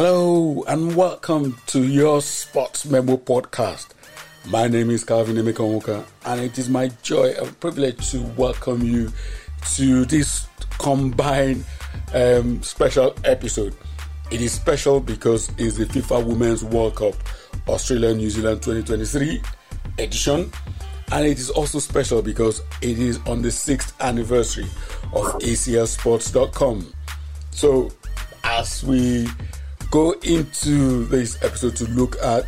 Hello and welcome to your Sports Memo podcast. My name is Calvin Emeka Onwuka, and it is my joy and privilege to welcome you to this combined um, special episode. It is special because it's the FIFA Women's World Cup Australia New Zealand 2023 edition, and it is also special because it is on the sixth anniversary of ACLSports.com. So, as we go into this episode to look at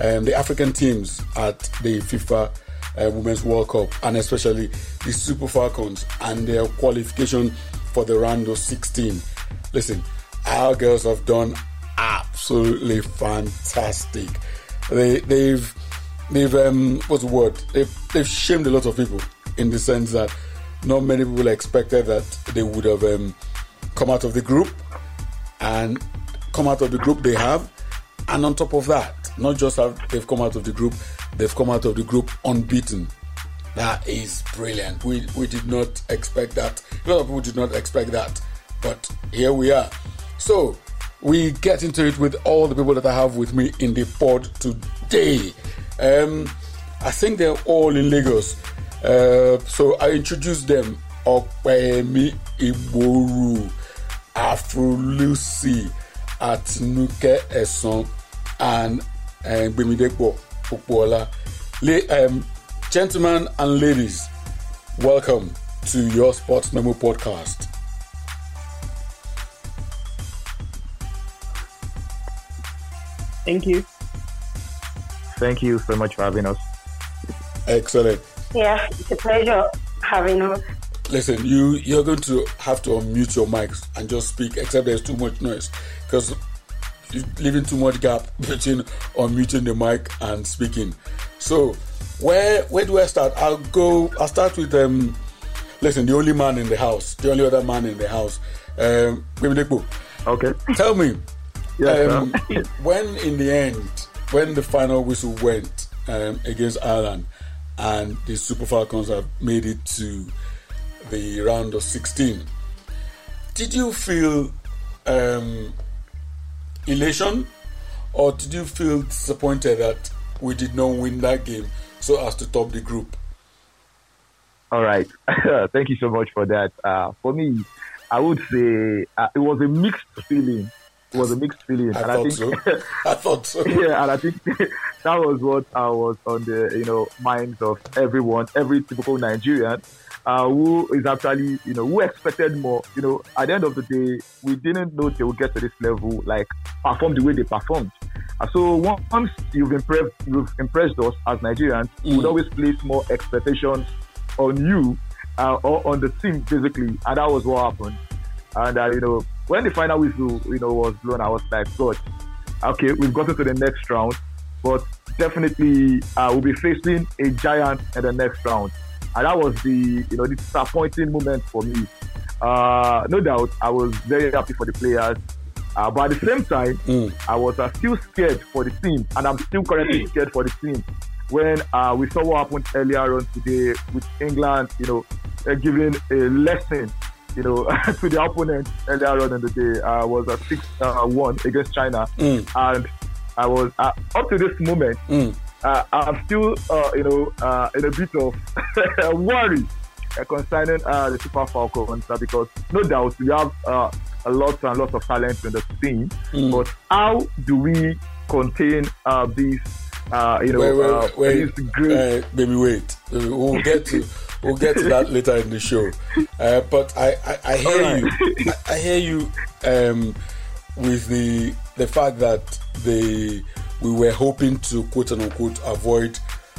um, the African teams at the FIFA uh, Women's World Cup and especially the Super Falcons and their qualification for the round of 16. Listen, our girls have done absolutely fantastic. They, they've they've um, what's the word? They've, they've shamed a lot of people in the sense that not many people expected that they would have um, come out of the group and come out of the group they have, and on top of that, not just have they've come out of the group, they've come out of the group unbeaten. That is brilliant. We we did not expect that. A lot of people did not expect that, but here we are. So we get into it with all the people that I have with me in the pod today. Um, I think they're all in Lagos. Uh, so I introduce them. Opeyemi Imoru, Afro Lucy, Atinuke Esan, and uh, Gbemidepo Popola. Um, gentlemen and ladies, welcome to your Sports Memo podcast. Thank you. Thank you so much for having us. Excellent. Yeah, it's a pleasure having us. Listen, you you're going to have to unmute your mics and just speak, except there's too much noise, because leaving too much gap between unmuting the mic and speaking. So, where where do I start? I'll go. I'll start with um. Listen, the only man in the house, the only other man in the house, um, Okay. Tell me, Yes, um, when in the end, when the final whistle went um, against Ireland, and the Super Falcons have made it to the round of 16, did you feel um, elation, or did you feel disappointed that we did not win that game so as to top the group? All right. Thank you so much for that. Uh, for me, I would say uh, it was a mixed feeling. It was a mixed feeling, I and I think so. I thought so. yeah, and I think that was what I was on the you know minds of everyone, every typical Nigerian, uh, who is actually you know who expected more. You know, at the end of the day, we didn't know they would get to this level, like perform the way they performed. Uh, so once you've impressed, you've impressed us as Nigerians, we would Mm. always place more expectations on you uh, or on the team, basically, and that was what happened. And uh, you know, when the final whistle, you know, was blown, I was like, God, okay, we've gotten to the next round, but definitely uh, we'll be facing a giant in the next round. And that was the, you know, the disappointing moment for me. Uh, no doubt, I was very happy for the players. Uh, but at the same time, Mm. I was uh, still scared for the team, and I'm still currently scared for the team. When uh, we saw what happened earlier on today with England, you know, uh, giving a lesson, you know, to the opponent earlier on in the day, uh, was a six-one against China, Mm. and I was uh, up to this moment. Mm. Uh, I'm still, uh, you know, uh, in a bit of worry uh, concerning uh, the Super Falcons uh, because no doubt we have uh, a lot and lots of talent in the team, Mm. but how do we contain uh, these, uh, you know, wait, wait, uh, wait, great? baby, wait. We'll get to we'll get to that later in the show. Uh, but I, I, I hear Alright. you. I, I hear you um, with the the fact that they we were hoping to quote unquote avoid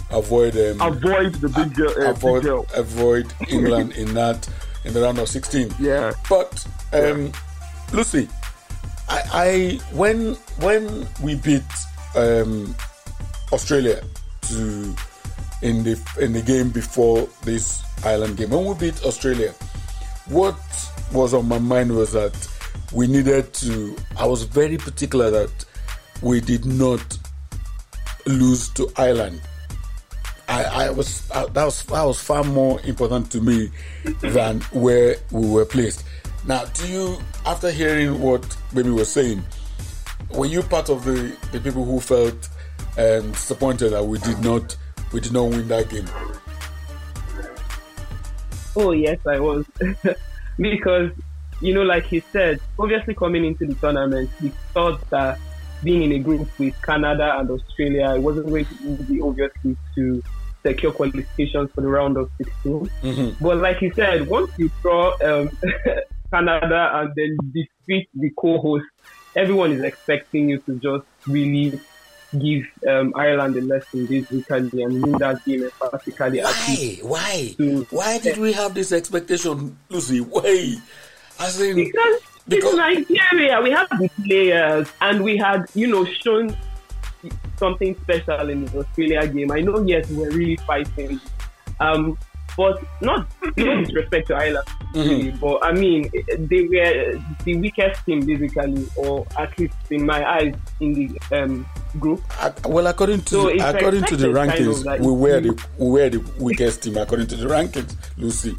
avoid um, avoid the big girl. Uh, avoid big girl. avoid England in that in the round of 16. Yeah. But um, Lucy, I, I when when we beat um, Australia to in the in the game before this Ireland game, when we beat Australia, what was on my mind was that we needed to. I was very particular that we did not lose to Ireland. I, I was uh, that was that was far more important to me than where we were placed. Now, do you, after hearing what Baby was saying, were you part of the, the people who felt um, disappointed that we did not we did not win that game? Oh yes, I was because you know, like he said, obviously coming into the tournament, we thought that being in a group with Canada and Australia, it wasn't going to be obviously to secure qualifications for the round of 16. Mm-hmm. But like you said, once you draw um, Canada and then defeat the co-host, everyone is expecting you to just really give um, Ireland a lesson this weekend and win that game emphatically. Why? Why? To, Why did we have this expectation, Lucy? Why? As in, because, because it's Nigeria, we have the players, and we had, you know, shown something special in the Australia game. I know, yes, we we're really fighting, um, but not no disrespect to Ireland, really, but I mean, they were the weakest team basically, or at least in my eyes, in the um, group. Uh, well, according to So it's according to the expected kind rankings, of like- we were the we were the weakest team according to the rankings, Lucy.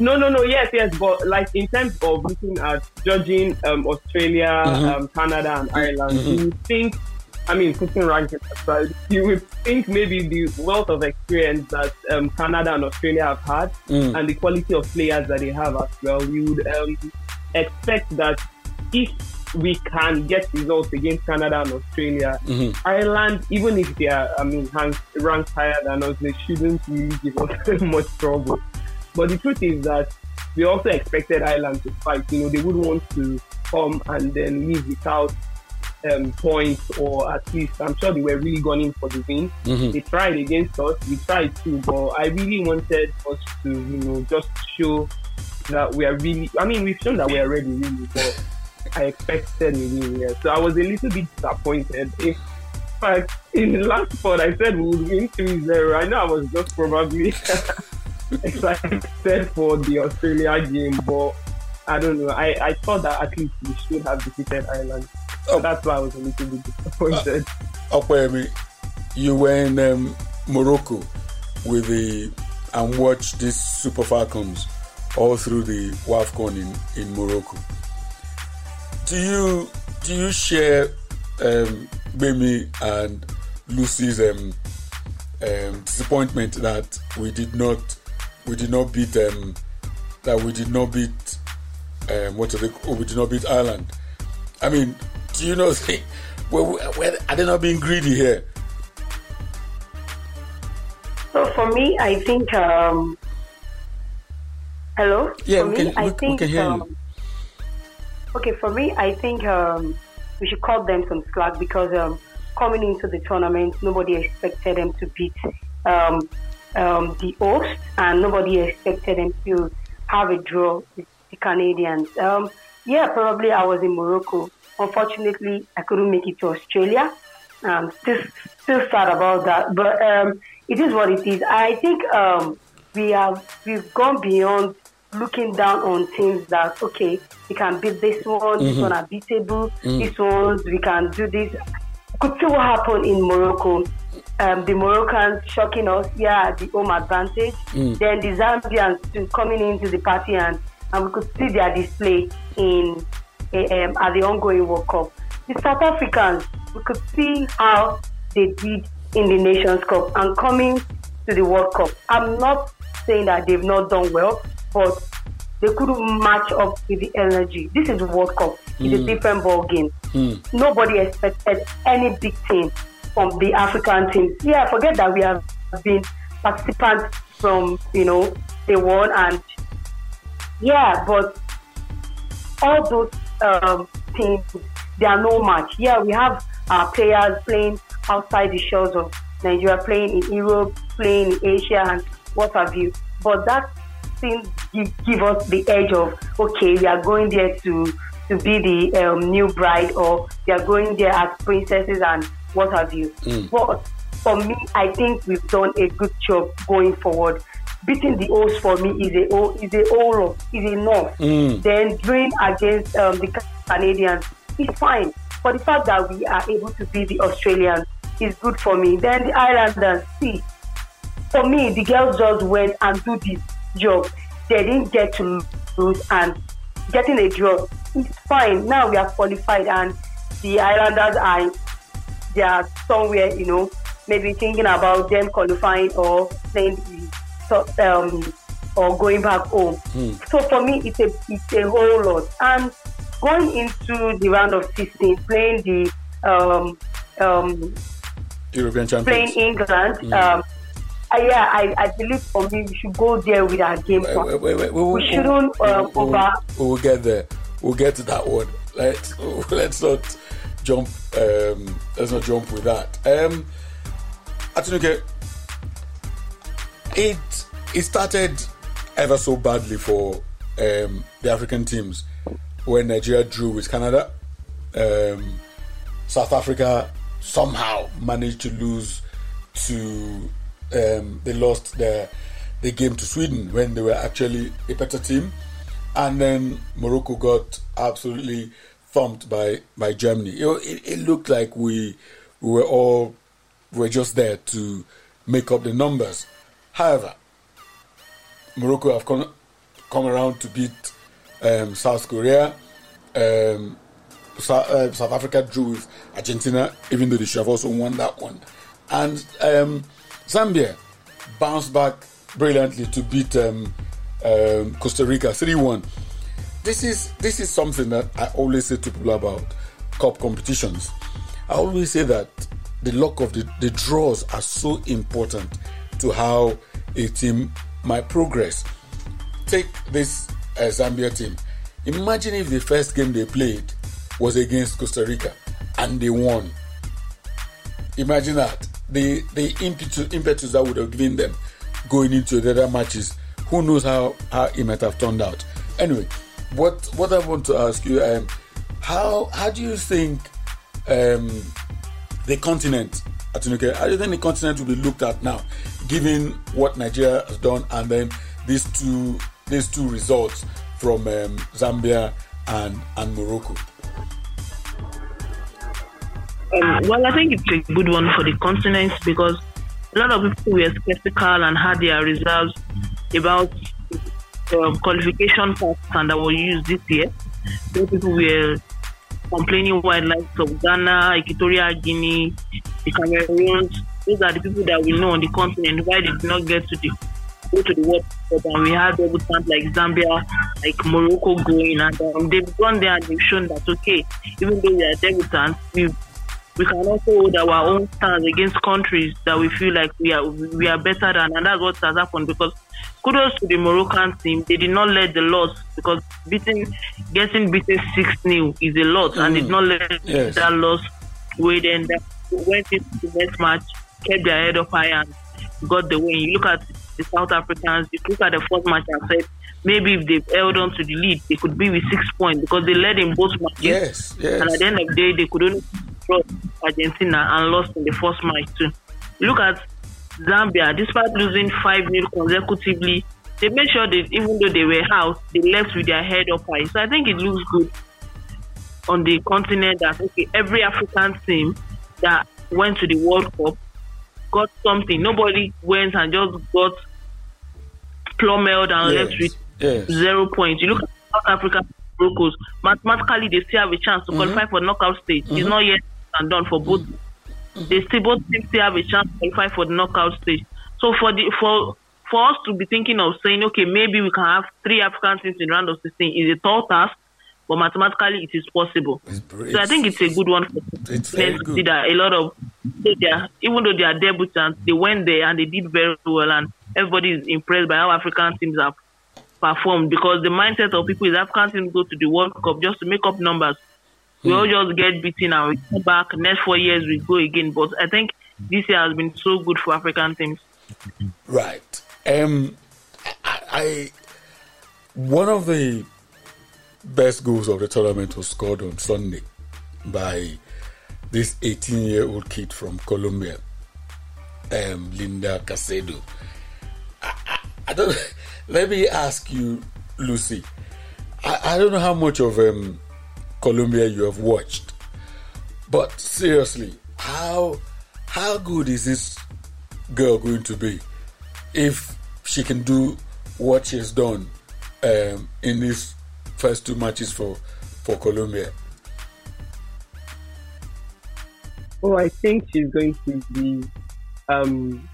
No, no, no. Yes, yes. But like in terms of looking at judging um, Australia, um, Canada, and Ireland, do you think. I mean, putting rankings aside, you would think maybe the wealth of experience that um, Canada and Australia have had, and the quality of players that they have as well, you would um, expect that if we can get results against Canada and Australia, Ireland, even if they are, I mean, ranked higher than us, they shouldn't really give us much trouble. But the truth is that we also expected Ireland to fight. You know, they wouldn't want to come and then leave without um, points, or at least I'm sure they were really gunning for the win. They tried against us. We tried too, but I really wanted us to, you know, just show that we are really. I mean, we've shown that we are ready, really, but I expected a win. Yeah. So I was a little bit disappointed. In fact, in the last pod, I said we would win 3-0. I know I was just probably excited for the Australia game, but I don't know. I, I thought that at least we should have defeated Ireland. So Oh. that's why I was a little bit disappointed. Okwemi, you were in um, Morocco with the and watched these Super Falcons all through the WAFCON in, in Morocco. Do you do you share um, Bemi and Lucy's um, um, disappointment that we did not we did not beat um, that we did not beat um, what are they, oh, we did not beat Ireland? I mean, do you know? Well, are they not being greedy here? So for me, I think. Um, hello. Yeah, for we me, can- I we- we can hear you. um, Okay, for me, I think um, we should cut them some slack because um, coming into the tournament, nobody expected them to beat um, the host, and nobody expected them to have a draw with the Canadians. Um, yeah, probably I was in Morocco. Unfortunately, I couldn't make it to Australia. Um, still, still sad about that, but um, it is what it is. I think um, we have we've gone beyond looking down on teams that okay, we can beat this one, this one are beatable, this one we can do this. Could see what happened in Morocco. Um, the Moroccans shocking us, yeah, the home advantage. Then the Zambians coming into the party and, and we could see their display in eh, um, at the ongoing World Cup. The South Africans, we could see how they did in the Nations Cup and coming to the World Cup. I'm not saying that they've not done well, but they couldn't match up with the energy. This is the World Cup. It's a different ball game. Nobody expected any big team from the African team. Yeah, forget that we have been participants from you know day one and yeah, but all those um, teams they are no match. Yeah, we have our players playing outside the shores of Nigeria, playing in Europe, playing in Asia, and what have you. But that thing give, give us the edge of okay, we are going there to to be the um, new bride, or we are going there as princesses and what have you. But for me, I think we've done a good job going forward. Beating the O's for me is a O is a O is enough. Then doing against um, the Canadians is fine. But the fact that we are able to beat the Australians is good for me. Then the Islanders, see, for me, the girls just went and do this job. They didn't get to lose and getting a draw. It's fine. Now we are qualified and the Islanders are they are somewhere, you know, maybe thinking about them qualifying or playing um, or going back home. Hmm. So for me, it's a it's a whole lot. And going into the round of 16, playing the um, um, European champions, playing England. Um, uh, yeah, I, I believe for me we should go there with our game plan. Wait, wait, wait, we, shouldn't over. We will get there. We'll get to that one. Let's let's not jump. Um, let's not jump with that. Um, Atinuke, it it started ever so badly for um, the African teams when Nigeria drew with Canada. Um, South Africa somehow managed to lose to. Um, they lost the the game to Sweden when they were actually a better team, and then Morocco got absolutely thumped by by Germany. It, it looked like we we were all were just there to make up the numbers. However, Morocco have come, come around to beat um, South Korea. Um, South, uh, South, Africa drew with Argentina, even though they should have also won that one. And um, Zambia bounced back brilliantly to beat um, um, Costa Rica 3 1. This is, this is something that I always say to people about cup competitions. I always say that the luck of the, the draws are so important to how a team might progress. Take this uh, Zambia team. Imagine if the first game they played was against Costa Rica and they won. Imagine that. The the impetus, impetus that would have given them going into the other matches. Who knows how, how it might have turned out. Anyway, what what I want to ask you, um, how how do you think um, the continent, Atinuke, how do you think the continent will be looked at now, given what Nigeria has done and then these two these two results from um, Zambia and and Morocco? Um, well, I think it's a good one for the continent because a lot of people were skeptical and had their reserves about um, qualification paths that were used this year. Some people were complaining wildlife of Ghana, Equatorial Guinea, the Cameroons. Those are the people that we know on the continent. Why did not get to the go to the World Cup and we had debutants like Zambia, like Morocco going and um, they've gone there and they've shown that okay, even though we are debutants, we we can also hold our own stands against countries that we feel like we are we are better than and that's what has happened because kudos to the Moroccan team. They did not let the loss because beating, getting beaten six 0 is a lot, mm. and did not let yes. that loss weigh them down. Went into the next match, kept their head up high, and got the win. You look at the South Africans. You look at the fourth match and said maybe if they held on to the lead, they could be with six points because they led in both matches. Yes, yes. And at the end of the day, they could only draw Argentina and lost in the first match too. look at Zambia, despite losing 5 0 consecutively, they made sure that even though they were out, they left with their head up high. So I think it looks good on the continent that okay, every African team that went to the World Cup got something. Nobody went and just got plummeled and yes. left with yes. zero points. You look at South Africa Broncos, mathematically they still have a chance to qualify mm-hmm. for knockout stage. Mm-hmm. It's not yet done for both mm-hmm Mm-hmm. they still both teams still have a chance to qualify for the knockout stage. So for the for for us to be thinking of saying, okay, maybe we can have three African teams in round of 16 is a tall task, but mathematically it is possible. so I think it's a good one for it's very good. that a lot of even though they are debutants, they went there and they did very well, and everybody is impressed by how African teams have performed because the mindset of people is African teams go to the World Cup just to make up numbers we all just get beaten and we come back. Next four years we go again. But I think this year has been so good for African teams. Right. Um, I, I one of the best goals of the tournament was scored on Sunday by this 18 year old kid from Colombia, um, Linda Caicedo. I, I, I, don't. Let me ask you, Lucy. I, I don't know how much of um, Colombia you have watched. But seriously, how how good is this girl going to be if she can do what she has done um, in these first two matches for for Colombia? Oh, I think she's going to be um,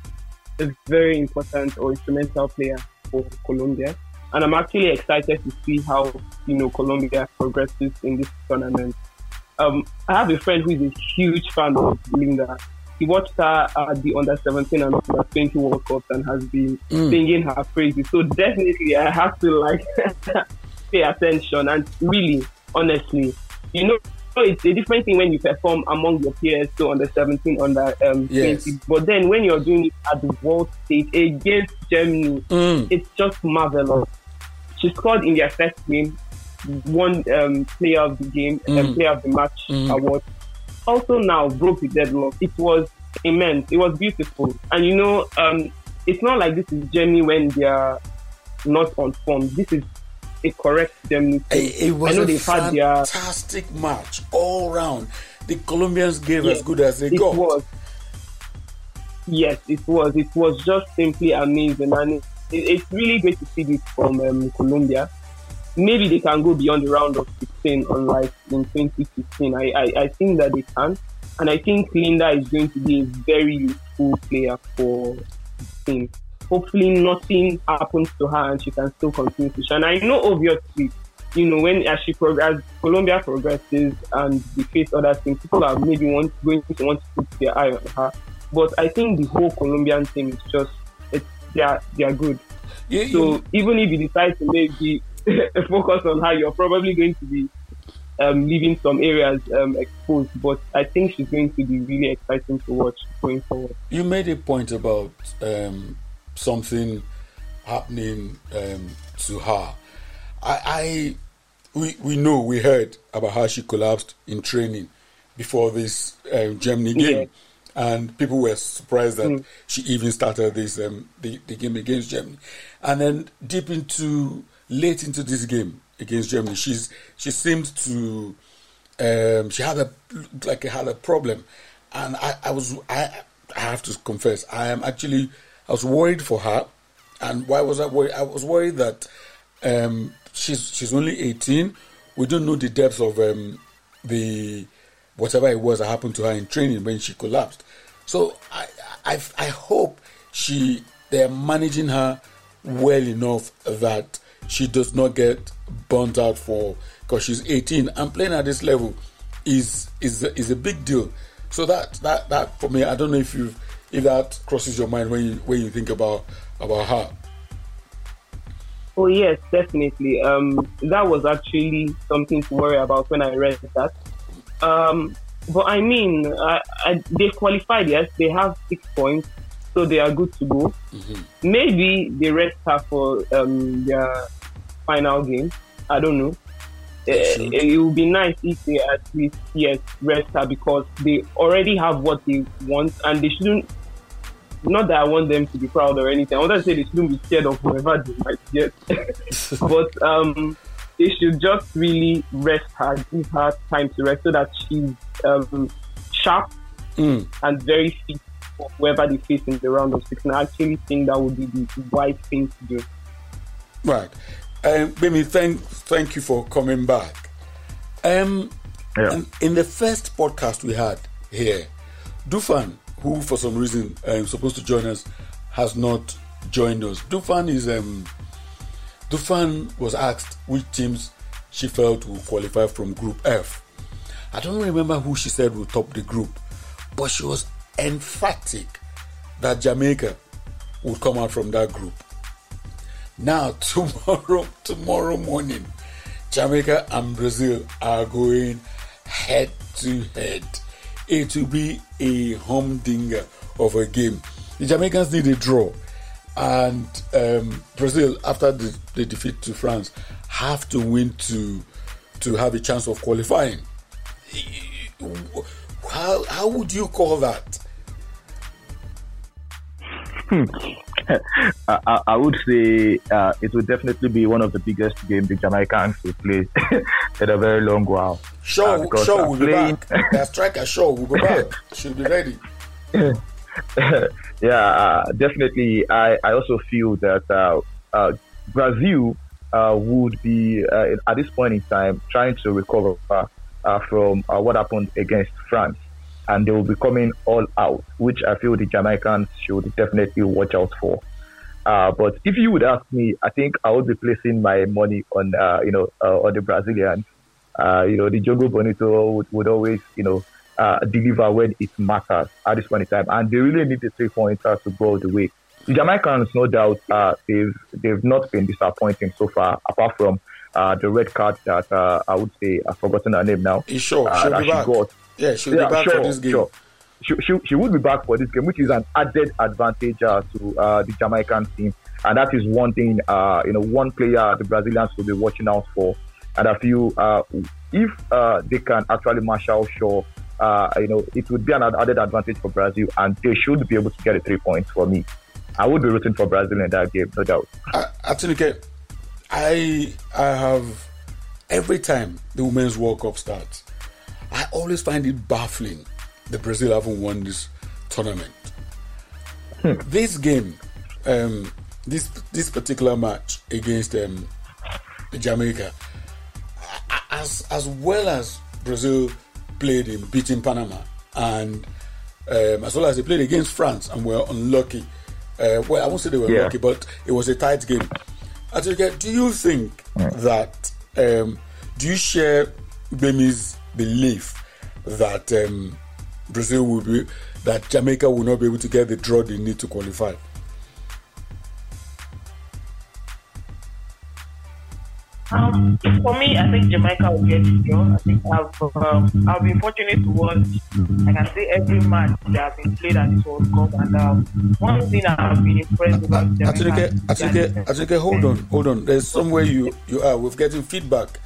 a very important or instrumental player for Colombia. And I'm actually excited to see how, you know, Colombia progresses in this tournament. Um, I have a friend who is a huge fan of Linda. He watched her at the under 17 and under 20 World Cup and has been Mm. singing her praises. So definitely I have to like pay attention and really, honestly, you know, it's a different thing when you perform among your peers, so under 17, under um, Yes. 20. But then when you're doing it at the world stage against Germany, Mm. it's just marvelous. She scored in their first game, won um, player of the game, Mm. um, player of the match Mm. award. Also now broke the deadlock. It was immense. It was beautiful. And you know, um, it's not like this is Germany when they are not on form. This is a correct Germany team. It, it was I know a they've had their fantastic match all round. The Colombians gave as good as they it got. was. Yes, it was. It was just simply amazing, and it, it, it's really great to see this from um, Colombia. Maybe they can go beyond the round of 16, unlike in 2016. I, I, I think that they can, and I think Linda is going to be a very useful player for the team. Hopefully, nothing happens to her, and she can still continue to shine. I know, obviously, you know, when as she progress, Colombia progresses and they face other things, people are maybe want, going to want to put their eye on her. But I think the whole Colombian team is just they are they are good. You- you- So even if you decide to maybe focus on her, you're probably going to be um, leaving some areas um, exposed. But I think she's going to be really exciting to watch going forward. You made a point about um, something happening um, to her. I, I we we know we heard about how she collapsed in training before this um, Germany game, and people were surprised that she even started this um, the, the game against Germany, and then deep into late into this game against Germany, she's she seemed to um, she had a like had a problem, and I, I was I I have to confess I am actually I was worried for her, and why was I worried? I was worried that um, she's she's only eighteen. We don't know the depths of um, the whatever it was that happened to her in training when she collapsed. So I I, I hope she they're managing her well enough that she does not get burnt out for because she's 18 and playing at this level is is is a big deal. So that that that for me, I don't know if you if that crosses your mind when you when you think about about her. Oh yes, definitely. Um, that was actually something to worry about when I read that. Um, but I mean, I, I, they qualified. Yes, they have six points, so they are good to go. Maybe they rest her for um, their final game. I don't know. They Uh, it would be nice if they at least yes rest her because they already have what they want and they shouldn't. Not that I want them to be proud or anything. I want to say they shouldn't be scared of whoever they might get, but um, they should just really rest her, give her time to rest so that she's um, sharp Mm. and very fit for whoever they face in the round of 16. I actually think that would be the wise thing to do. Right. Um, Bimi, thank thank you for coming back. Um, Yeah. and in the first podcast we had here, Dufan, who for some reason um, supposed to join us, has not joined us. Dufan is um, Dufan was asked which teams she felt would qualify from Group F. I don't remember who she said would top the group, but she was emphatic that Jamaica would come out from that group. Now, tomorrow, tomorrow morning, Jamaica and Brazil are going head to head. It will be a humdinger of a game. The Jamaicans need a draw, and um, Brazil, after the, the defeat to France, have to win to to have a chance of qualifying. How how would you call that? I, I, I would say uh, it would definitely be one of the biggest games the Jamaicans will play in a very long while. Shaw, Uh, Shaw uh, will be back. Their striker Shaw will be back. Should be ready. yeah, uh, definitely. I, I also feel that uh, uh, Brazil would be, at this point in time, trying to recover from what happened against France. and they will be coming all out, which I feel the Jamaicans should definitely watch out for. Uh, but if you would ask me, I think I would be placing my money on, uh, you know, uh, on the Brazilians. You know, the Jogo Bonito would, would always, you know, uh, deliver when it matters at this point in time, and they really need the three pointers to go the way. The Jamaicans, no doubt, uh, they've they've not been disappointing so far, apart from the red card that I would say I've forgotten her name now. Sure, she'll be back. Got. Yeah, she'll yeah, be back sure, for this game. Sure she, she, she would be back for this game, which is an added advantage uh, to uh, the Jamaican team. And that is one thing, uh, you know, one player the Brazilians will be watching out for. And I feel uh, if uh, they can actually marshal Shaw, uh, you know, it would be an added advantage for Brazil, and they should be able to get the three points for me. I would be rooting for Brazil in that game, no doubt. Actually, I I have every time the Women's World Cup starts, I always find it baffling the Brazil haven't won this tournament. Hmm. This game, um, this this particular match against um, Jamaica, as as well as Brazil played in beating Panama, and um, as well as they played against France and were unlucky. Uh, well, I won't say they were yeah. lucky, but it was a tight game. Atinuke, do you think that um, do you share Bemi's belief that um, Brazil will be that Jamaica will not be able to get the draw they need to qualify. Um, for me, I think Jamaica will get the draw. I think I've um, I've been fortunate to watch. I can say every match that has been played at this World Cup, and um, one thing I've been impressed about Jamaica. Atinuke, Atinuke, hold on, hold on. There's somewhere you you are. We're getting feedback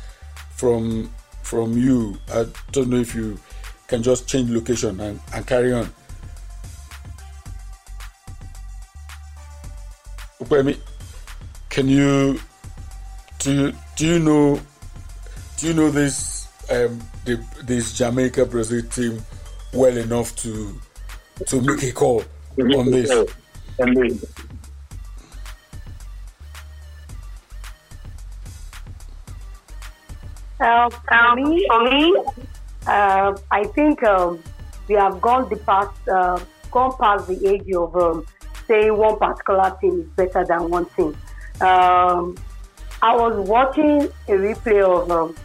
from from you. I don't know if you can just change location and, and carry on. Upemi, can you do you, do you know do you know this um, the, this Jamaica Brazil team well enough to to make a call on this? Uh, for me, for me, uh, I think um, we have gone the past, uh, gone past the age of um, saying one particular team is better than one team. Um, I was watching a replay of um,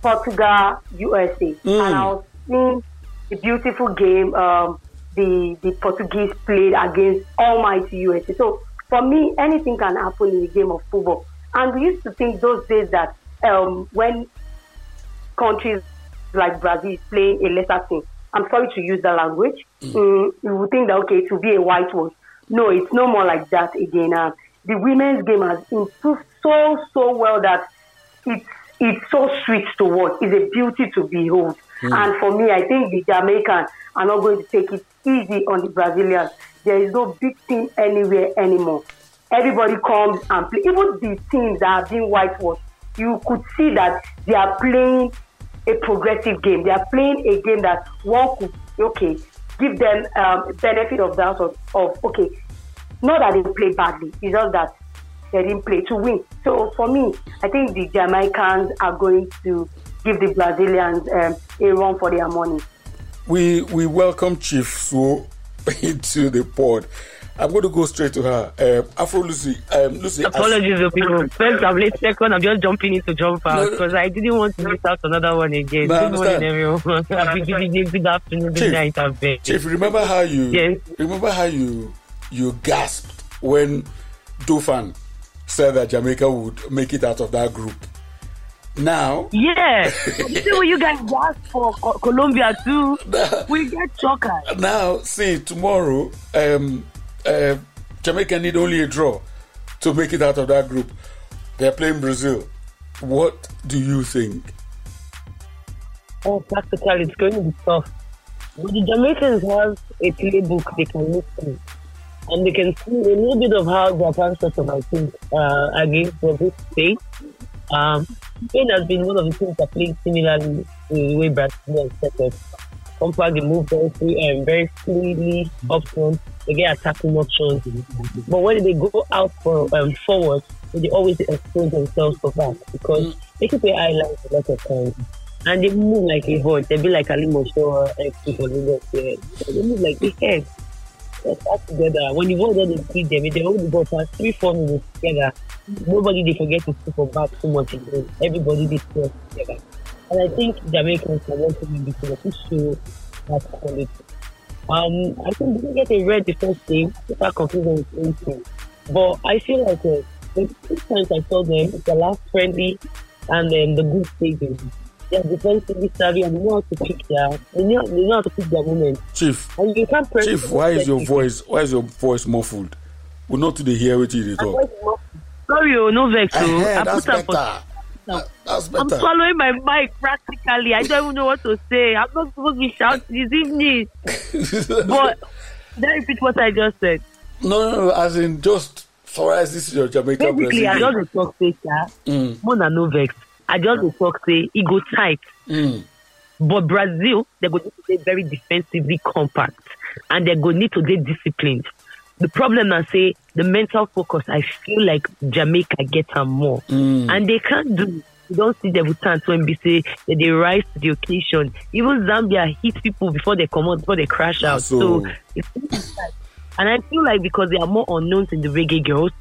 Portugal USA, mm. and I was seeing the beautiful game um, the the Portuguese played against Almighty USA. So for me, anything can happen in the game of football. And we used to think those days that um, when countries like Brazil is playing a lesser team. I'm sorry to use that language. Mm. Mm, you would think that, okay, it will be a white whitewash. No, it's no more like that again. Uh, the women's game has improved so, so well that it's, it's so sweet to watch. It's a beauty to behold. Mm. And for me, I think the Jamaicans are not going to take it easy on the Brazilians. There is no big team anywhere anymore. Everybody comes and play. Even the teams that are being whitewashed, you could see that they are playing a progressive game. They are playing a game that one could, okay, give them um, benefit of that of, of, okay, not that they play badly, it's just that they didn't play to win. So for me, I think the Jamaicans are going to give the Brazilians um, a run for their money. We we welcome Chief Suo into the pod. I'm going to go straight to her. Um, Afro Lucy. Um, Lucy. Apologies, as, people. First, I'm late. Second, I'm just jumping into jump out because no, I didn't want to miss out another one again. No, good morning, everyone. I've been giving you good afternoon, good night, and Chief, remember how you? Yes. Remember how you you gasped when Dofan said that Jamaica would make it out of that group. Now, yeah, see what you guys gasped for Colombia too. we get choker. Now, see tomorrow. Um, uh, Jamaica need only a draw to make it out of that group. They're playing Brazil. What do you think? Oh, practically, it's going to be tough. But the Jamaicans have a playbook they can look through. And they can see a little bit of how Japan set up, I think, uh, against Brazil State. Um, Spain has been one of the teams that played similarly to the way Brazil up. Compact, they move very free and very freely up front they get attacking options. But when they go out for um, forward, they always expose themselves for that because mm. they can play islands a lot of times. and they move like a horse. They be like Alimosho FC for Lagos. Yeah. So they move like a head. They together. When the ball then they beat them, they hold go for three, four minutes together. Nobody they forget to sit back too much again. Everybody they play together. And I think Jamaicans are one thing because to show that quality. Um, I think didn't get a red the first game. Super confusion with anything. But I feel like uh, the two times I saw them, the last friendly and then the good stages. They're defensively savvy and they know how to pick their they know, they know how to pick their moment. Chief, And you can't press Chief, why is your voice why is your voice muffled? We not to the hear what you talk. Sorry, oh, no vex. oh. I that's put up for better. That- That's I'm better. swallowing my mic practically. I don't even know what to say. I'm not supposed to be shouting this evening. But I repeat what I just said? no, no, no, as in just summarize this is your Jamaica Basically, I just talk sir, Mm, than no vex. I just dey talk say e go tight. mm, But Brazil, they go need to be very defensively compact and they go need to be disciplined. The problem I say the mental focus, I feel like Jamaica get them more. mm. And they can't do you don't see debutants when we say that they rise to the occasion. Even Zambia hit people before they come out, before they crash out. So- So, and I feel like because they are more unknowns in the reggae girls,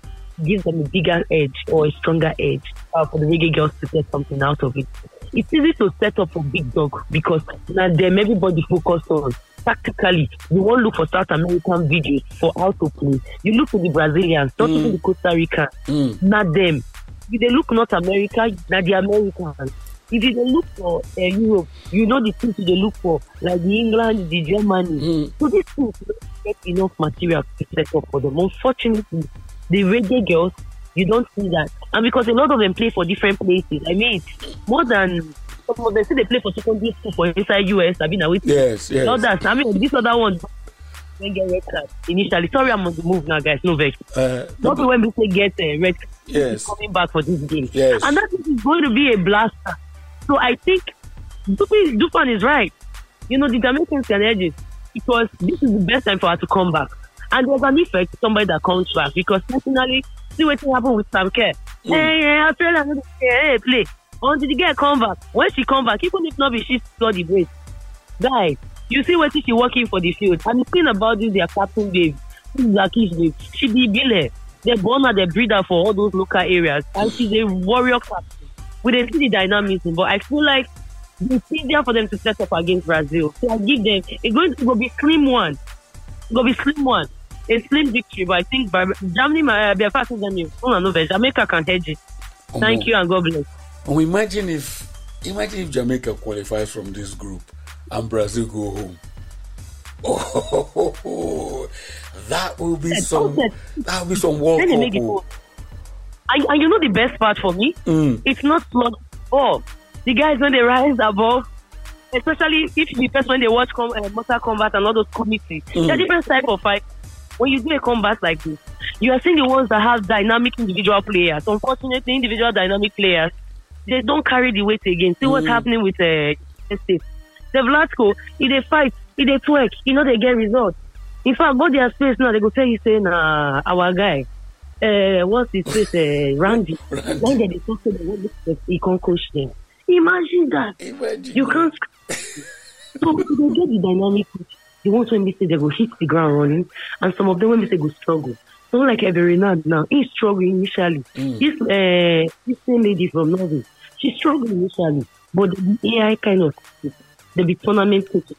gives them a bigger edge or a stronger edge uh, for the reggae girls to get something out of it. It's easy to set up for big dog because now them everybody focused on tactically. You won't look for South American videos for how to play. You look for the Brazilians, not even the Costa Rican, Mm. not them. If they look North America, not the Americans. If you dey look for uh, Europe, you know the things they look for, like the England, the Germany. Mm. So these things don't get enough material to set up for them. Unfortunately, the reggae girls, you don't see that. And because a lot of them play for different places, I mean, more than some of them say they play for secondary school for inside US. I mean, I with Yes, yes. others. I mean, this other one don't get red card initially. Sorry, I'm on the move now, guys. No vex. Uh, Not when we say get a red card yes. coming back for this game. Yes. And that is going to be a blaster. So I think Dupin, Dufan is right. You know, the Jamaicans can edge it because this is the best time for her to come back. And there's an effect to somebody that comes back because personally, see what happened with Sam Kerr. Mm. Hey, hey, I feel like hey, eh, play. Until the girl come back. When she come back, even if not be she score the brace. Guys, you see what she working for the field. And the thing about this, their captain babe, this is Akish babe. She be Bile. They born her, they breed her for all those local areas. And she's a warrior captain. We didn't see the dynamism, but I feel like it's easier for them to set up against Brazil. So I give them it's going to be slim one. It's going to be slim one. A slim victory, but I think Germany might be faster than you. No, no, Jamaica can hedge it. Thank Omo. you and God bless. And imagine if imagine if Jamaica qualifies from this group and Brazil go home. Oh, that will be some that will be some World Then they Cup. make it oh. And, and you know the best part for me? Mm. It's not slug ball. The guys when they rise above, especially if the person when they watch com- uh, Mortal Kombat and all those committees, Mm. they're different type of fight. When you do a combat like this, you are seeing the ones that have dynamic individual players. Unfortunately, individual dynamic players, they don't carry the weight again. See what's Mm. happening with uh, State. The Vlatko, if they fight, if they twerk, you know they get results. In fact, go their space now, they go tell you, say, nah, our guy, uh, what's his face, uh, Randy. Randy. When they talk to them, he can coach them. Imagine that. Imagine You can't. so they get the dynamic. The ones when say they go hit the ground running, and some of them when say go struggle. Someone like Everina now, he's struggling initially. Mm. This uh, this same lady from Norway, she struggled initially, but the AI kind of the big tournament coaches.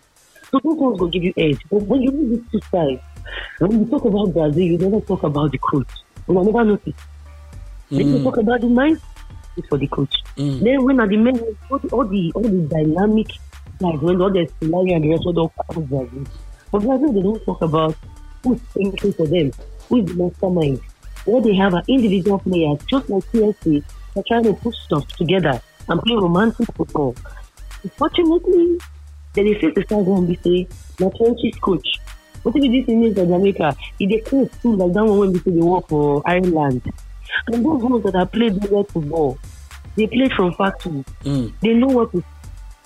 So those ones will give you edge. But when you read these two sides, when you talk about Brazil, you never talk about the coach. You never noticed. When you Mm. talk about the mind, it's for the coach. Mm. Then when at the men, all the all the, all the dynamic guys, when all the Solari and the rest of the Brazil. But Brazil, they don't talk about who's thinking for them, who is the mastermind. What they have are individual players, just like CSC, they're trying to put stuff together and play romantic football. Unfortunately, then they face the stars one be say, na French's coach. What if this in for Jamaica? If they coach too, like that one when we say they work for Ireland. And those ones that have played well football, they played from factory. Mm. They know what to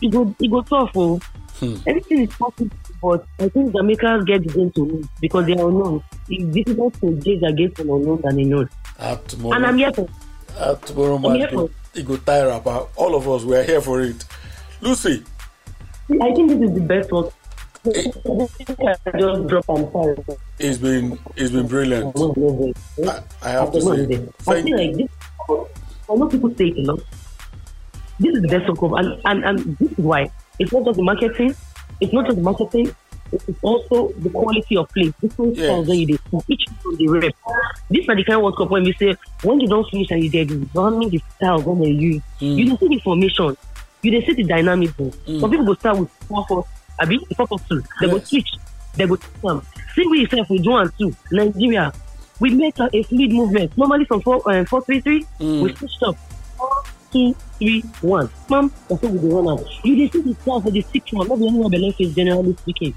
it go it go tough oh. Hmm. Everything is possible, but I think Jamaica get the game to lose because they are unknown. It's difficult to judge against an unknown than a known. And I'm here for at tomorrow I'm here man, it go tire about all of us. We are here for it. Lucy. I think this is the best one. I and fire. It's been it's been brilliant. I, I have to say, I thank feel like this. I know people say it a lot. This is the best of and, and and this is why it's not just the marketing. It's not just the marketing. It's also the quality of play. Different Yes. styles you do. Each of the rep. This is the kind of World Cup when we say when you don't finish and you did running the styles when they use. You don't see the formation. You don't see the dynamism. Some people go start with four four. I mean four four two. They go switch. They go um, see we yourself with one and two. Nigeria. We make a, a fluid movement. Normally from four uh, four three three, we switched up. Four, two, three, one. Mom, that's what we dey run out. You dey see the stars for the six one, not the only one Benin face generally speaking.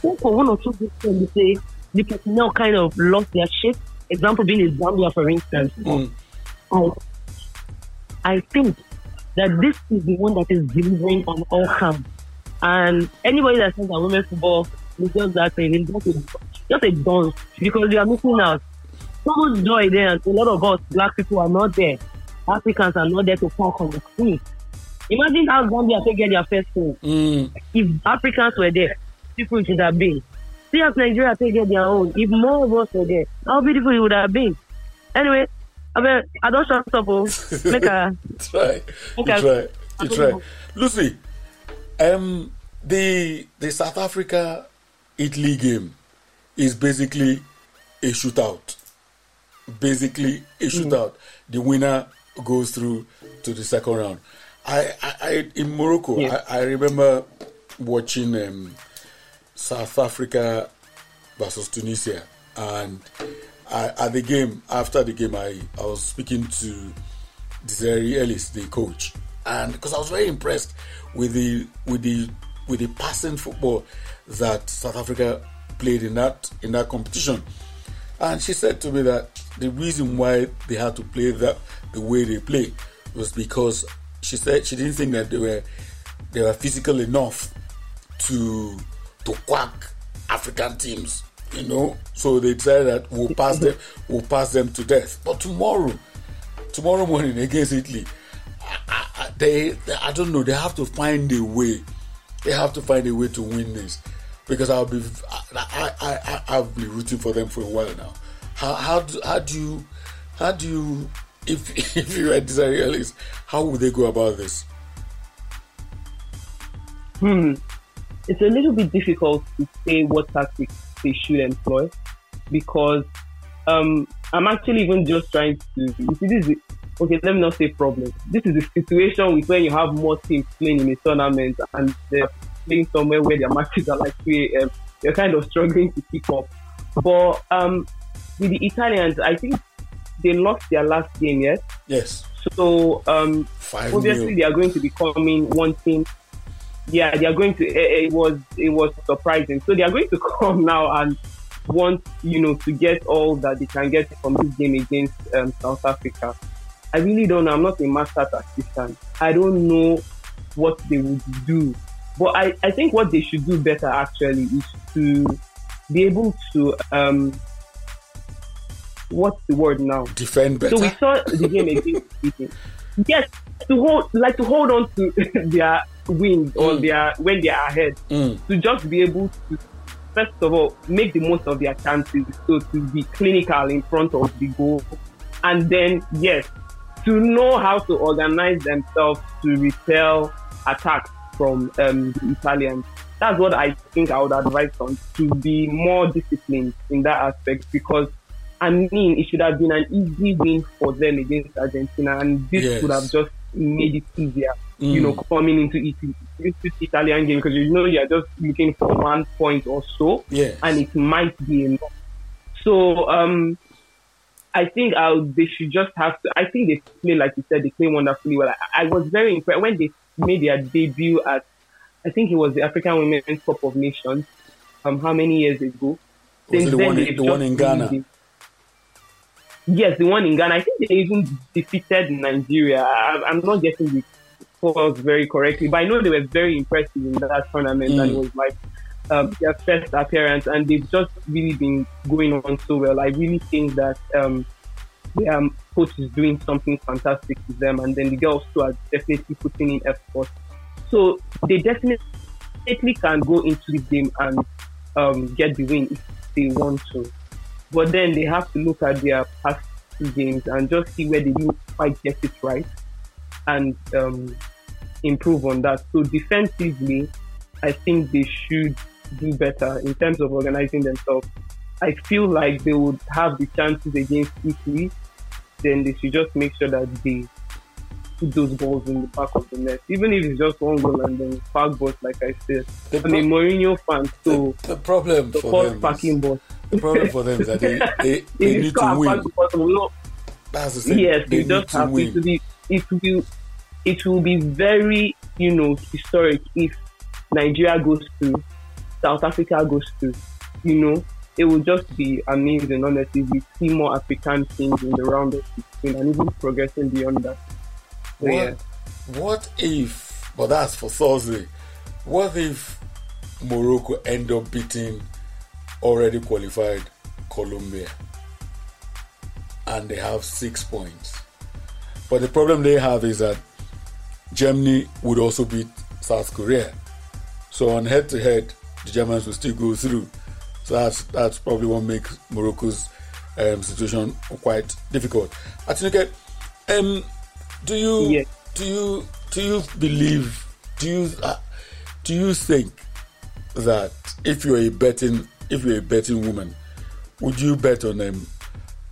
So for one or two good things, they say the personnel kind of lost their shape. Example being in Zambia, for instance. I, I think that this is the one that is delivering on all counts. And anybody that says that women's football is just that thing, it's just a, just a dance because you are missing out. So much joy there, and a lot of us black people are not there. Africans are not there to talk on the screen. Imagine how Zambia take get their first goal. Mm, If Africans were there, people should have been. See as Nigeria take get their own. If more of us were there, how beautiful it would have been. Anyway, I mean, I don't shut up. Make a try. You Okay. try. You try. Lucy, um, the the South Africa Italy game is basically a shootout. Basically a shootout. The winner goes through to the second round. I, I, I in Morocco, Yeah. I, I remember watching um, South Africa versus Tunisia, and I, at the game after the game, I, I was speaking to Desiree Ellis, the coach, and because I was very impressed with the with the with the passing football that South Africa played in that in that competition, and she said to me that the reason why they had to play that the way they play was because she said she didn't think that they were they were physical enough to to quack African teams, you know. So they decided that we'll pass them, we'll pass them to death. But tomorrow, tomorrow morning against Italy, I, I, they, they, I don't know, they have to find a way. They have to find a way to win this because I'll be, I, I, I, I'll be rooting for them for a while now. How, how, do, how do you, how do you, if if you are Ellis, how would they go about this? Hmm. It's a little bit difficult to say what tactics they should employ because um, I'm actually even just trying to. You see, this is okay. Let me not say problem. This is a situation with when you have more teams playing in a tournament and they're playing somewhere where their matches are like 3 a.m. You're kind of struggling to keep up. But um, with the Italians, I think they lost their last game. Yes, Yes, so um, five obviously they are going to be coming one team. Yeah, they are going to. eh, It was it was surprising. So they are going to come now and want you know to get all that they can get from this game against um, South Africa. I really don't know. I'm not a master tactician. I don't know what they would do, but I, I think what they should do better actually is to be able to um what's the word now defend better. so we saw the game against Sweden. Yes, to hold like to hold on to their wins or Mm. their when they are ahead. Mm. To just be able to first of all make the most of their chances. So to be clinical in front of the goal. And then yes, to know how to organize themselves to repel attacks from um, the Italians. That's what I think I would advise on to be more disciplined in that aspect because I mean, it should have been an easy win for them against Argentina, and this Yes. would have just made it easier. You Mm. know, coming into it, into Italian game because you know you're just looking for one point or so, Yes. and it might be enough. So, um, I think uh, they should just have to. I think they play like you said, they play wonderfully well. I, I was very impressed when they made their debut at. I think it was the African Women's Cup of Nations. Um, how many years ago? Was it the one in- they've the one in Ghana? Yes, the one in Ghana. I think they even defeated Nigeria. I, I'm not getting the scores very correctly, but I know they were very impressive in that tournament, and it Mm. was like um, their first appearance, and they've just really been going on so well. I really think that um, their coach is doing something fantastic with them, and then the girls too are definitely putting in effort. So they definitely can go into the game and um, get the win if they want to. But then they have to look at their past two games and just see where they didn't quite get it right and um, improve on that. So defensively, I think they should do better in terms of organizing themselves. I feel like they would have the chances against Italy, then they should just make sure that they put those balls in the back of the net, even if it's just one goal and then park balls, like I said. The I'm a Mourinho fan, so The, the problem the for parking is, ball. The problem for them is that they, they, they need to win. park the ball, we know- That's the thing. Yes, they just to have it to be. It will. It will be very, you know, historic if Nigeria goes to, South Africa goes to, you know, it will just be amazing. Honestly, if we see more African teams in the round of 16 and even progressing beyond that. So, What, yeah. what if, but that's for Thursday, what if Morocco end up beating already qualified Colombia and they have six points? But the problem they have is that Germany would also beat South Korea. So on head to head, the Germans will still go through. So that's that's probably what makes Morocco's um, situation quite difficult. Atinuke, um, do you Yes. do you do you believe do you uh, do you think that if you're a betting if you're a betting woman, would you bet on um,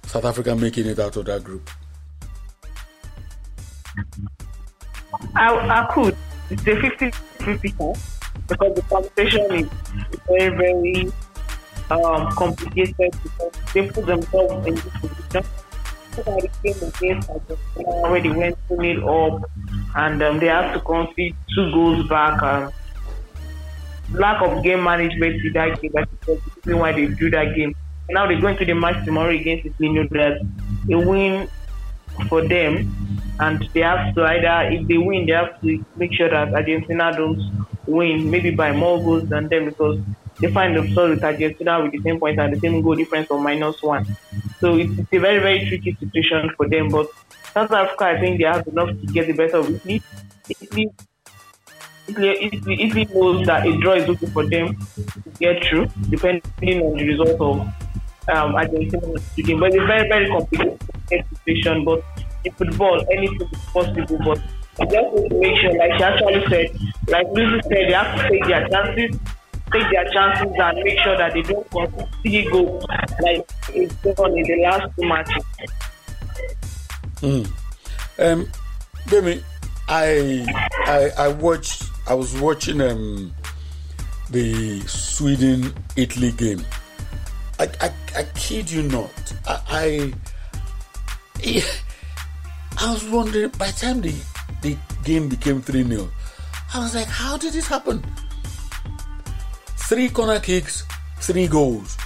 South Africa making it out of that group? I, I could. It's a 50 50 chance because the competition is very, very um, complicated because they put themselves in this position. At the against Argentina already went 2 0 up and um, they have to concede two goals back. Lack of game management in that game. That's the reason why they drew that game. Now they're going to the match tomorrow against. Know that a win for them, and they have to either if they win, they have to make sure that Argentina don't win, maybe by more goals than them because they find themselves with Argentina with the same points and the same goal difference of minus one. So it's, it's a very very tricky situation for them. But South Africa, I think they have enough to get the better of Italy. Italy Italy, Italy, knows that a draw is looking for them to get through, depending on the result of um, Argentina game. But it's a very, very complicated situation. But in football, anything is possible. But you just need to make sure, like she actually said, like Lucy said, they have to take their chances, take their chances, and make sure that they don't goals like it's done in the last two matches. Um, Demi, I I I watched. I was watching um the Sweden Italy game. I, I I kid you not. I I, I was wondering by the time the the game became three 0 I was like, how did this happen? Three corner kicks, three goals.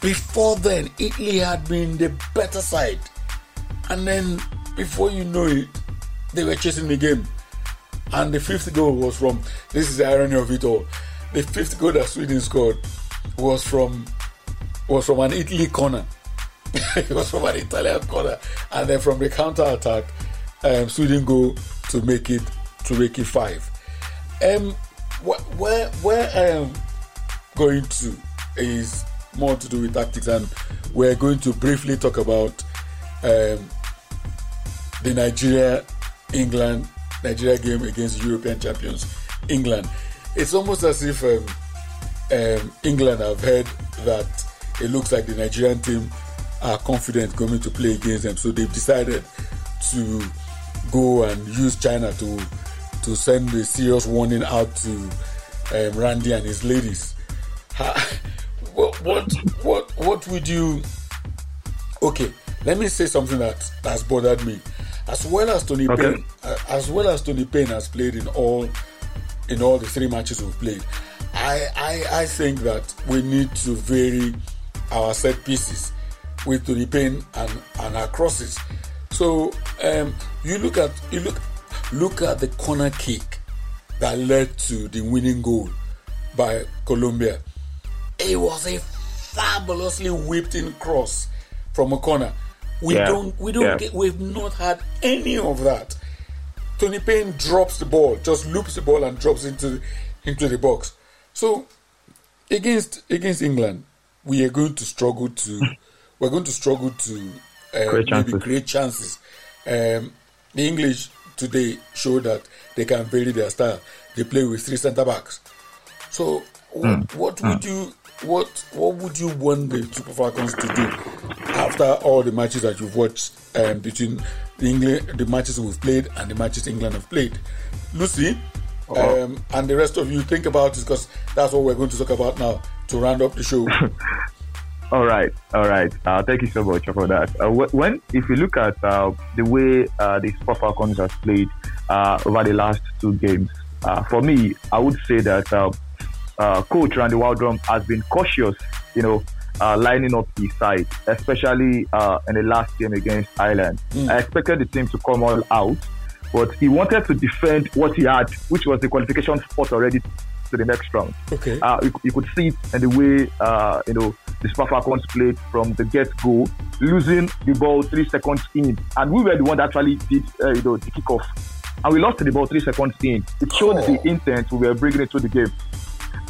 Before then, Italy had been the better side. And then, before you know it, they were chasing the game. And the fifth goal was from, this is the irony of it all. The fifth goal that Sweden scored was from was from an Italy corner. it was from an Italian corner. And then from the counter attack, um, Sweden go to make it to make it five. Um, wh- where where I am going to is more to do with tactics, and we're going to briefly talk about um, the Nigeria England Nigeria game against European champions England. It's almost as if um, um, England have heard that it looks like the Nigerian team are confident going to play against them, so they've decided to go and use China to to send a serious warning out to um, Randy and his ladies. What what what what would you? Okay, let me say something that has bothered me. As well as Tony Okay. Payne, uh, as well as Toni Payne has played in all in all the three matches we've played, I I, I think that we need to vary our set pieces with Toni Payne and and our crosses. So um, you look at you look look at the corner kick that led to the winning goal by Colombia. It was a fabulously whipped in cross from a corner. We Yeah, don't we don't yeah. get we've not had any of that Toni Payne drops the ball, just loops the ball and drops into into the box. So against against England, we are going to struggle to we're going to struggle to uh, Create maybe chances. create chances. Um, the English today show that they can vary their style. They play with three centre backs. So what, what would you what what would you want the Super Falcons to do after all the matches that you've watched um, between the England the matches we've played and the matches England have played? Lucy um, and the rest of you think about it because that's what we're going to talk about now to round up the show. All right, all right. Uh, thank you so much for that. Uh, when, if you look at uh, the way uh, the Super Falcons has played uh, over the last two games, uh, for me, I would say that uh, uh, Coach Randy Waldrum has been cautious, you know, uh, lining up his side, especially uh, in the last game against Ireland. I expected the team to come all out, but he wanted to defend what he had, which was the qualification spot already to the next round. Okay. Uh, you, you could see it in the way uh, you know the Super Falcons played from the get go, losing the ball three seconds in, and we were the one that actually did uh, you know the kickoff, and we lost the ball three seconds in. It showed Oh. the intent we were bringing into the game.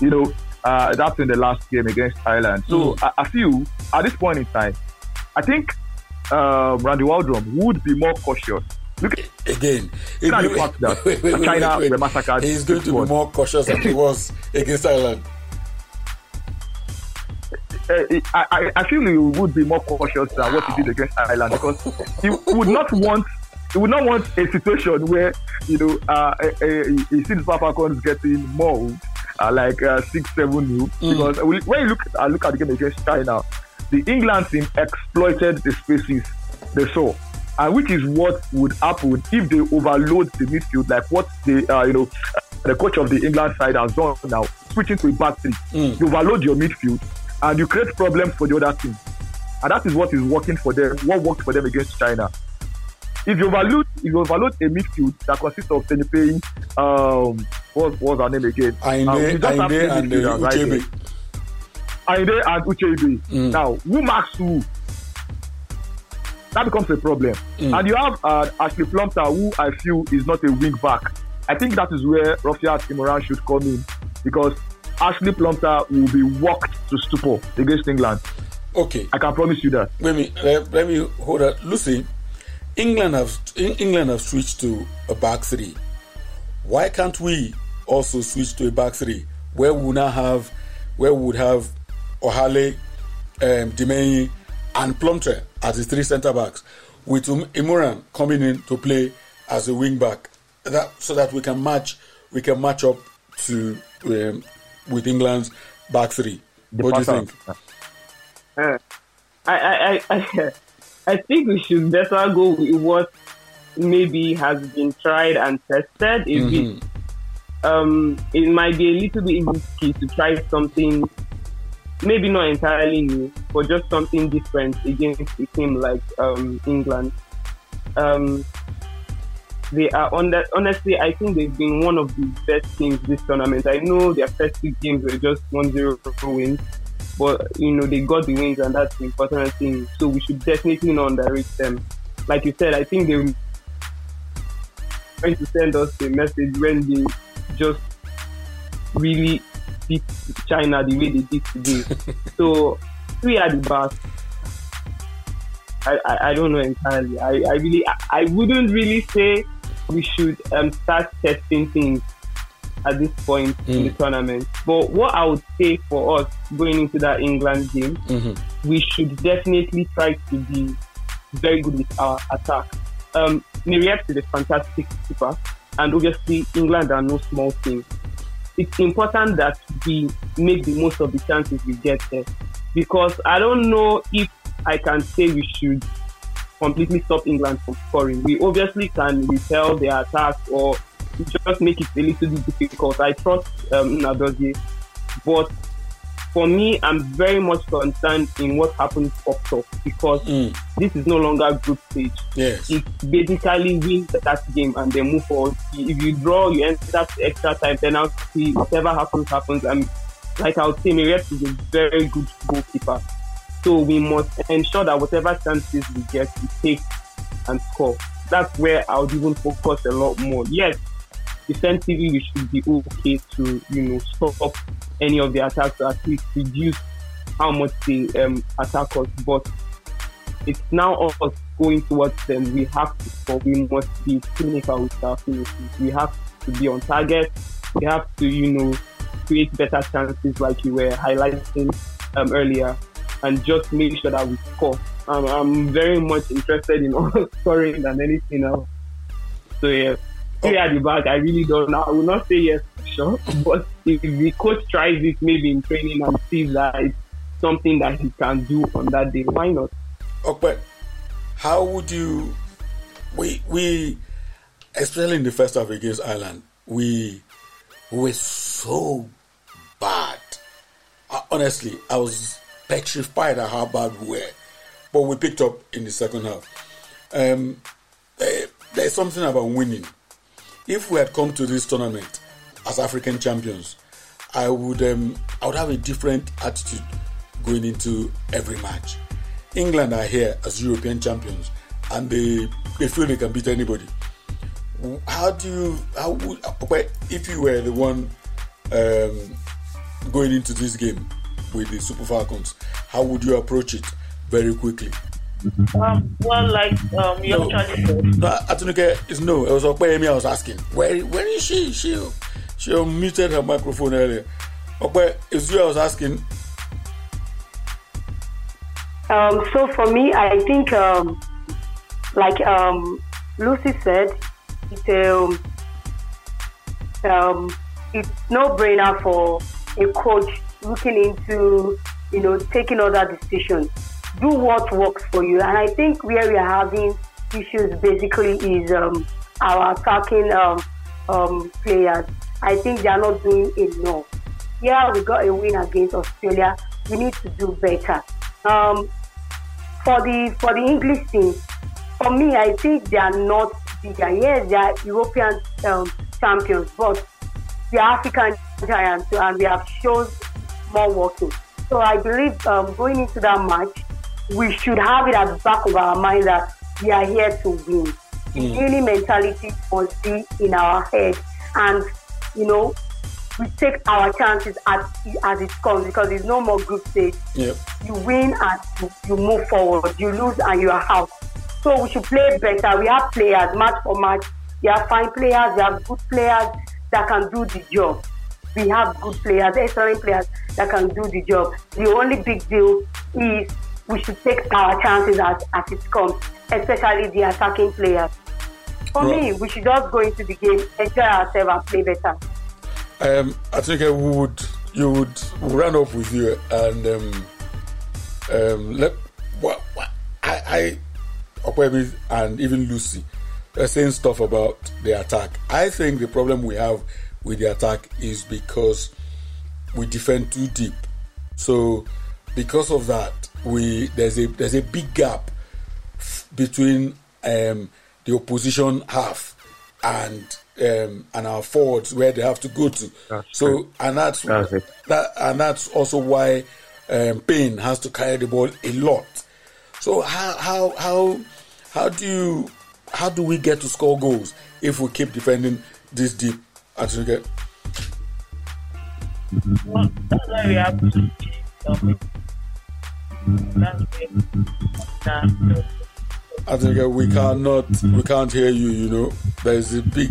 You know, uh, that's in the last game against Ireland. So Mm. I, I feel at this point in time, I think uh, Randy Waldrum would be more cautious. Look at Again, Look at the fact that China were massacred He's going to be more cautious than he was against Ireland. uh, I, I, I feel he would be more cautious than what he did against Ireland because he would not want he would not want a situation where you know uh, uh, uh, he sees Super Falcons getting mauled uh, like uh, six seven new because we- when you look at, uh, look at the game against China, the England team exploited the spaces they saw. And which is what would happen if they overload the midfield, like what the uh, you know the coach of the England side has done now, switching to a back three. You overload your midfield and you create problems for the other team. And that is what is working for them, what worked for them against China. If you overload, if you overload a midfield that consists of Payne, um, what was her name again? Ayinde, you just have three Ayinde and uh. Ucheibe. Ayinde and Ucheibe. Mm. Now, who marks who? That becomes a problem. Mm. And you have uh, Ashley Plumpton, who I feel is not a wing back. I think that is where Rofiat Imuran should come in because Ashley Plumpton will be walked to stupor against England. Okay, I can promise you that. let me let, let me hold up. Lucy, England have England have switched to a back three. Why can't we also switch to a back three where we now have where we would have Ohale, um, Dimeyi, and Plumptre as the three centre backs, with um, Imuran coming in to play as a wing back, that so that we can match we can match up to um, with England's back three. The what do you think? Uh, I, I, I, I, I think we should better go with what maybe has been tried and tested. A Mm-hmm. bit. Um, it might be a little bit risky to try something, maybe not entirely new, but just something different against a team like um, England. Um, they are on that. Honestly, I think they've been one of the best teams this tournament. I know their first two games were just 1-0 wins, but you know they got the wins, and that's the important thing. So we should definitely not underrate them. Like you said, I think they trying to send us a message when they just really beat China the way they did today. so we are the back. I, I, I don't know entirely. I, I really I, I wouldn't really say we should um, start testing things at this point in the tournament. But what I would say for us going into that England game, we should definitely try to be very good with our attack. Um, is a fantastic keeper, and obviously England are no small team. It's important that we make the most of the chances we get there, because I don't know if I can say we should completely stop England from scoring. We obviously can repel their attacks or just make it a little bit difficult. I trust um, Nnadozie, but for me, I'm very much concerned in what happens up top because Mm. this is no longer group stage. Yes. It's basically win that game and then move forward. If you draw, you enter extra time penalty. Whatever happens, happens. And like I would say, Miriam is a very good goalkeeper. So we must ensure that whatever chances we get, we take and score. that's where I would even focus a lot more. Yes, defensively we should be okay to you know stop any of the attacks or at least reduce how much they um, attack us. But it's now us going towards them. We have to score. We must be clinical with our finishes. We have to be on target. We have to you know create better chances like you were highlighting um, earlier and just make sure that we score. Um, I'm very much interested in scoring than anything else. So yeah, three at the back, I really don't know. I will not say yes for sure, but if the coach tries it maybe in training and sees that it's something that he can do on that day, why not? Okay, how would you? We we, especially in the first half against Ireland, we were so bad. Uh, honestly, I was petrified at how bad we were, but we picked up in the second half. Um, there, there's something about winning. If we had come to this tournament as African champions, I would um, I would have a different attitude going into every match. England are here as European champions, and they they feel they can beat anybody. How do you how would if you were the one um, going into this game with the Super Falcons, how would you approach it very quickly? Um, well, like um, you no, actually said. No, Atinuke is no. It was Opeyemi I was asking. Where where is she? She she muted her microphone earlier. Okpe, is you I was asking. Um, so for me, I think, um, like um, Lucy said, it's um, um, it's no brainer for a coach looking into, you know, taking other decisions do what works for you. And I think where we are having issues basically is um, our attacking um, um, players. I think they are not doing enough. Yeah, we got a win against Australia. We need to do better. Um, for the for the English team, for me, I think they are not bigger. Yes, they are European um, champions, but they are African giants, and we have shown more working. So I believe um, going into that match, we should have it at the back of our mind that we are here to win. Mm. Winning mentality must be in our head, and you know, we take our chances as as it comes because there's no more group stage. Yep. You win and you, you move forward. You lose and you are out. So we should play better. We have players match for match. We have fine players. We have good players that can do the job. We have good players, excellent players that can do the job. The only big deal is we should take our chances as, as it comes, especially the attacking players. For well, me, we should just go into the game, enjoy ourselves, and play better. Um, I think I would you would run up with you and um, um, let I, I and even Lucy are saying stuff about the attack. I think the problem we have with the attack is because we defend too deep. So because of that, we there's a there's a big gap between um, the opposition half and um, and our forwards where they have to go to. That's so true. and that's, that's that and that's also why um, Payne has to carry the ball a lot. So how how how how do you how do we get to score goals if we keep defending this deep? Actually, well, that's why we have to I think uh, we cannot, we can't hear you. You know, there's a big,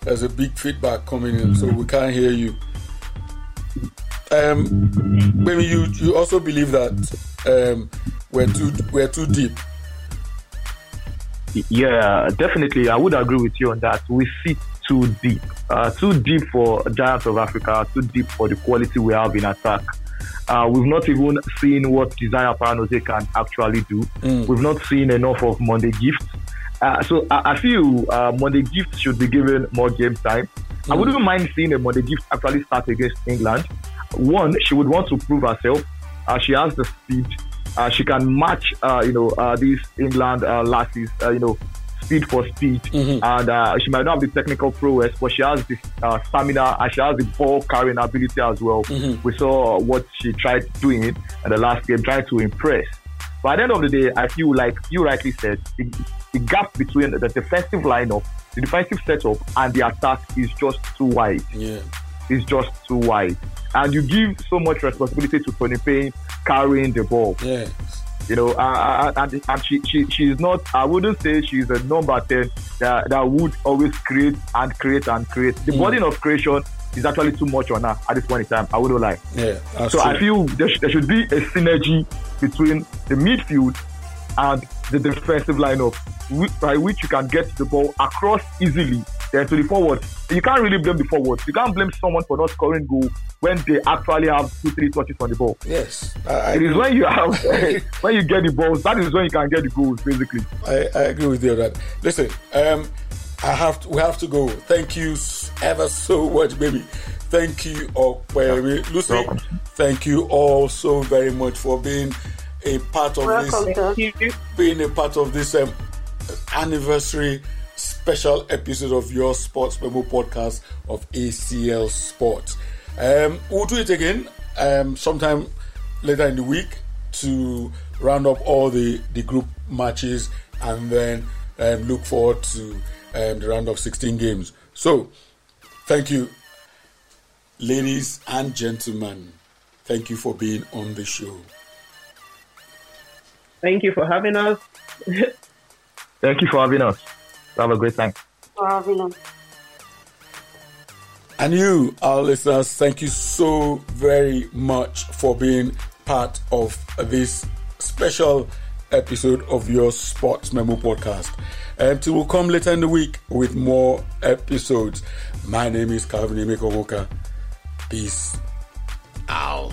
there's a big feedback coming in, so we can't hear you. Um, maybe you you also believe that um, we're too we're too deep. Yeah, definitely. I would agree with you on that. We sit too deep, uh, too deep for Giants of Africa, too deep for the quality we have in attack. Uh, we've not even seen what Desire Oparanozie can actually do. Mm. We've not seen enough of Monday Gifts. Uh, so I, I feel uh, Monday Gifts should be given more game time. Mm. I wouldn't mind seeing a Monday Gift actually start against England. One, she would want to prove herself. Uh, she has the speed. Uh, she can match, uh, you know, these England lasses, you know, speed for speed, mm-hmm. and uh, she might not have the technical prowess, but she has the uh, stamina and she has the ball carrying ability as well. Mm-hmm. We saw what she tried doing it in the last game, trying to impress. But at the end of the day, I feel like you rightly said, the gap between the defensive lineup, the defensive setup, and the attack is just too wide. Yeah. It's just too wide. And you give so much responsibility to Toni Payne carrying the ball. Yeah. You know, and, and she, she she's not. I wouldn't say she's a number ten that, that would always create and create and create. The Mm. burden of creation is actually too much on her at this point in time. I wouldn't lie. Yeah. So true. I feel there, sh- there should be a synergy between the midfield and the defensive lineup, by which you can get the ball across easily. Then to the forward, you can't really blame the forwards. You can't blame someone for not scoring goal when they actually have two, three touches on the ball. yes. I, I, It is when you have when you get the balls that is when you can get the goals, basically. I, I agree with you on that. Listen, um, I have to, we have to go. Thank you ever so much, baby. Thank you, baby. Lucy, Welcome. thank you all so very much for being a part of Welcome, this sir. Being a part of this um, anniversary special episode of your Sports Memo podcast of ACL Sports. Um, we'll do it again um, sometime later in the week to round up all the, the group matches and then um, look forward to um, the round of 16 games. So, thank you, ladies and gentlemen. Thank you for being on the show. Thank you for having us. Thank you for having us. Have a great time. And you, our listeners, thank you so very much for being part of this special episode of your Sports Memo podcast. Um, and we'll come later in the week with more episodes. My name is Calvin Emeka Peace out.